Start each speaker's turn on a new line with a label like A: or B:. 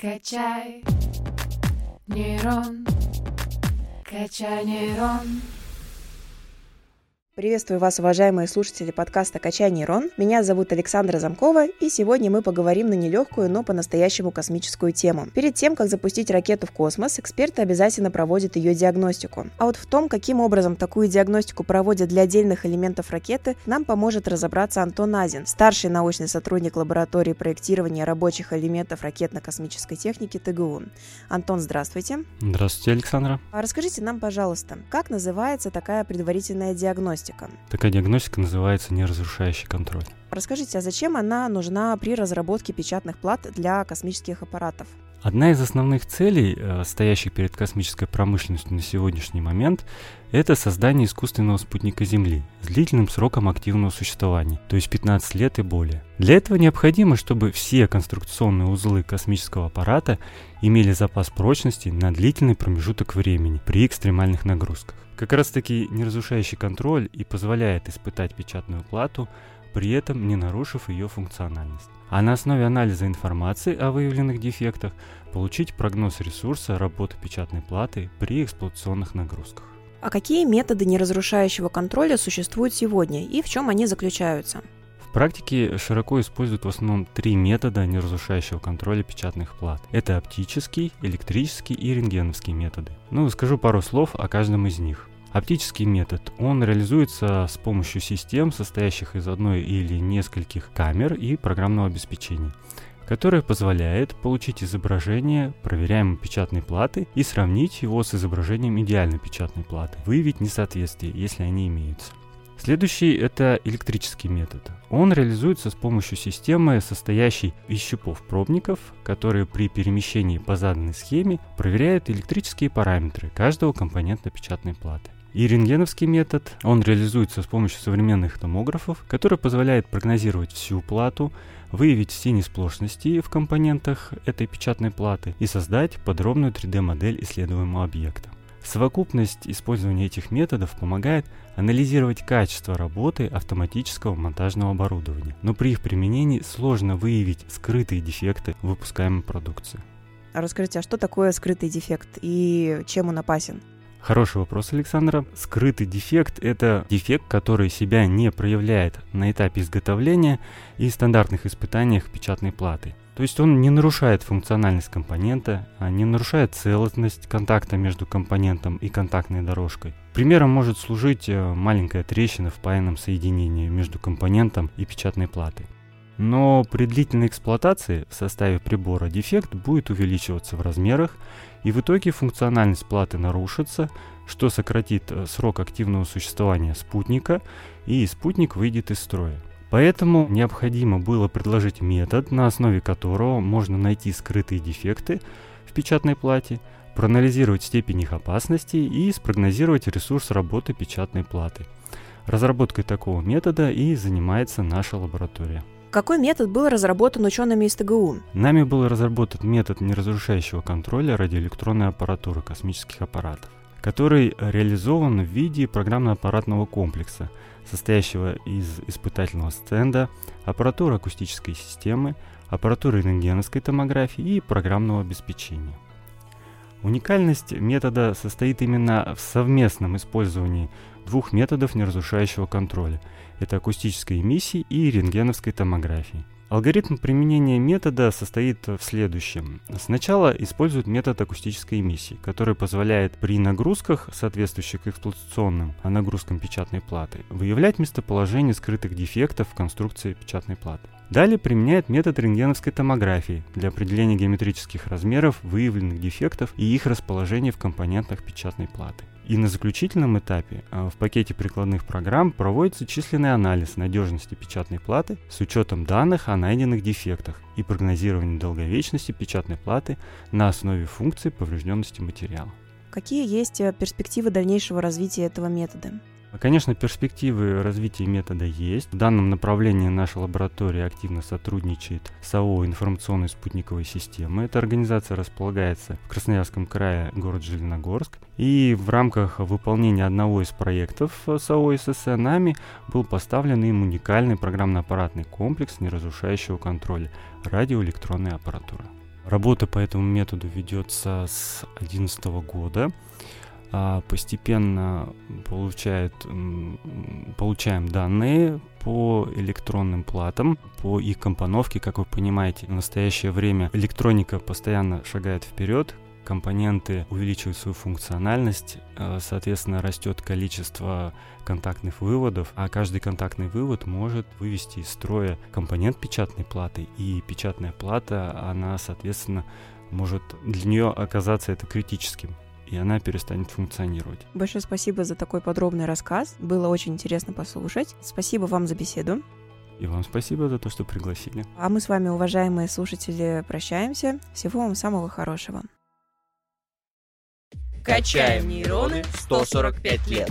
A: Качай нейрон, качай нейрон.
B: Приветствую вас, уважаемые слушатели подкаста «Качай нейрон». Меня зовут Александра Замкова, и сегодня мы поговорим на нелегкую, но по-настоящему космическую тему. Перед тем, как запустить ракету в космос, эксперты обязательно проводят ее диагностику. А вот в том, каким образом такую диагностику проводят для отдельных элементов ракеты, нам поможет разобраться Антон Азин, старший научный сотрудник лаборатории проектирования рабочих элементов ракетно-космической техники ТГУ. Антон, здравствуйте.
C: Здравствуйте, Александра.
B: А расскажите нам, пожалуйста, как называется такая предварительная диагностика? Диагностика.
C: Такая диагностика называется неразрушающий контроль.
B: Расскажите, а зачем она нужна при разработке печатных плат для космических аппаратов?
C: Одна из основных целей, э, стоящих перед космической промышленностью на сегодняшний момент, это создание искусственного спутника Земли с длительным сроком активного существования, то есть 15 лет и более. Для этого необходимо, чтобы все конструкционные узлы космического аппарата имели запас прочности на длительный промежуток времени при экстремальных нагрузках. Как раз таки неразрушающий контроль и позволяет испытать печатную плату, при этом не нарушив ее функциональность. А на основе анализа информации о выявленных дефектах получить прогноз ресурса работы печатной платы при эксплуатационных нагрузках.
B: А какие методы неразрушающего контроля существуют сегодня и в чем они заключаются?
C: практике широко используют в основном три метода неразрушающего контроля печатных плат. Это оптический, электрический и рентгеновский методы. Ну, скажу пару слов о каждом из них. Оптический метод, он реализуется с помощью систем, состоящих из одной или нескольких камер и программного обеспечения которое позволяет получить изображение проверяемой печатной платы и сравнить его с изображением идеальной печатной платы, выявить несоответствия, если они имеются. Следующий – это электрический метод. Он реализуется с помощью системы, состоящей из щупов-пробников, которые при перемещении по заданной схеме проверяют электрические параметры каждого компонента печатной платы. И рентгеновский метод, он реализуется с помощью современных томографов, который позволяет прогнозировать всю плату, выявить все несплошности в компонентах этой печатной платы и создать подробную 3D-модель исследуемого объекта. Совокупность использования этих методов помогает анализировать качество работы автоматического монтажного оборудования, но при их применении сложно выявить скрытые дефекты выпускаемой продукции.
B: А расскажите, а что такое скрытый дефект и чем он опасен?
C: Хороший вопрос, Александра. Скрытый дефект – это дефект, который себя не проявляет на этапе изготовления и стандартных испытаниях печатной платы. То есть он не нарушает функциональность компонента, а не нарушает целостность контакта между компонентом и контактной дорожкой. Примером может служить э, маленькая трещина в паянном соединении между компонентом и печатной платой. Но при длительной эксплуатации в составе прибора дефект будет увеличиваться в размерах, и в итоге функциональность платы нарушится, что сократит э, срок активного существования спутника, и спутник выйдет из строя. Поэтому необходимо было предложить метод, на основе которого можно найти скрытые дефекты в печатной плате, проанализировать степень их опасности и спрогнозировать ресурс работы печатной платы. Разработкой такого метода и занимается наша лаборатория.
B: Какой метод был разработан учеными из ТГУ?
C: Нами был разработан метод неразрушающего контроля радиоэлектронной аппаратуры космических аппаратов, который реализован в виде программно-аппаратного комплекса – состоящего из испытательного стенда, аппаратуры акустической системы, аппаратуры рентгеновской томографии и программного обеспечения. Уникальность метода состоит именно в совместном использовании двух методов неразрушающего контроля – это акустической эмиссии и рентгеновской томографии – Алгоритм применения метода состоит в следующем. Сначала используют метод акустической эмиссии, который позволяет при нагрузках, соответствующих эксплуатационным нагрузкам печатной платы, выявлять местоположение скрытых дефектов в конструкции печатной платы. Далее применяет метод рентгеновской томографии для определения геометрических размеров выявленных дефектов и их расположения в компонентах печатной платы. И на заключительном этапе а, в пакете прикладных программ проводится численный анализ надежности печатной платы с учетом данных о найденных дефектах и прогнозированием долговечности печатной платы на основе функции поврежденности материала.
B: Какие есть э, перспективы дальнейшего развития этого метода?
C: Конечно, перспективы развития метода есть. В данном направлении наша лаборатория активно сотрудничает с АО информационной спутниковой системы. Эта организация располагается в Красноярском крае, город Железногорск. И в рамках выполнения одного из проектов с АО СССР нами был поставлен им уникальный программно-аппаратный комплекс неразрушающего контроля радиоэлектронной аппаратуры. Работа по этому методу ведется с 2011 года. А, постепенно получает, получаем данные по электронным платам, по их компоновке. Как вы понимаете, в настоящее время электроника постоянно шагает вперед, компоненты увеличивают свою функциональность, а, соответственно, растет количество контактных выводов, а каждый контактный вывод может вывести из строя компонент печатной платы, и печатная плата, она, соответственно, может для нее оказаться это критическим и она перестанет функционировать.
B: Большое спасибо за такой подробный рассказ. Было очень интересно послушать. Спасибо вам за беседу.
C: И вам спасибо за то, что пригласили.
B: А мы с вами, уважаемые слушатели, прощаемся. Всего вам самого хорошего.
D: Качаем нейроны 145 лет.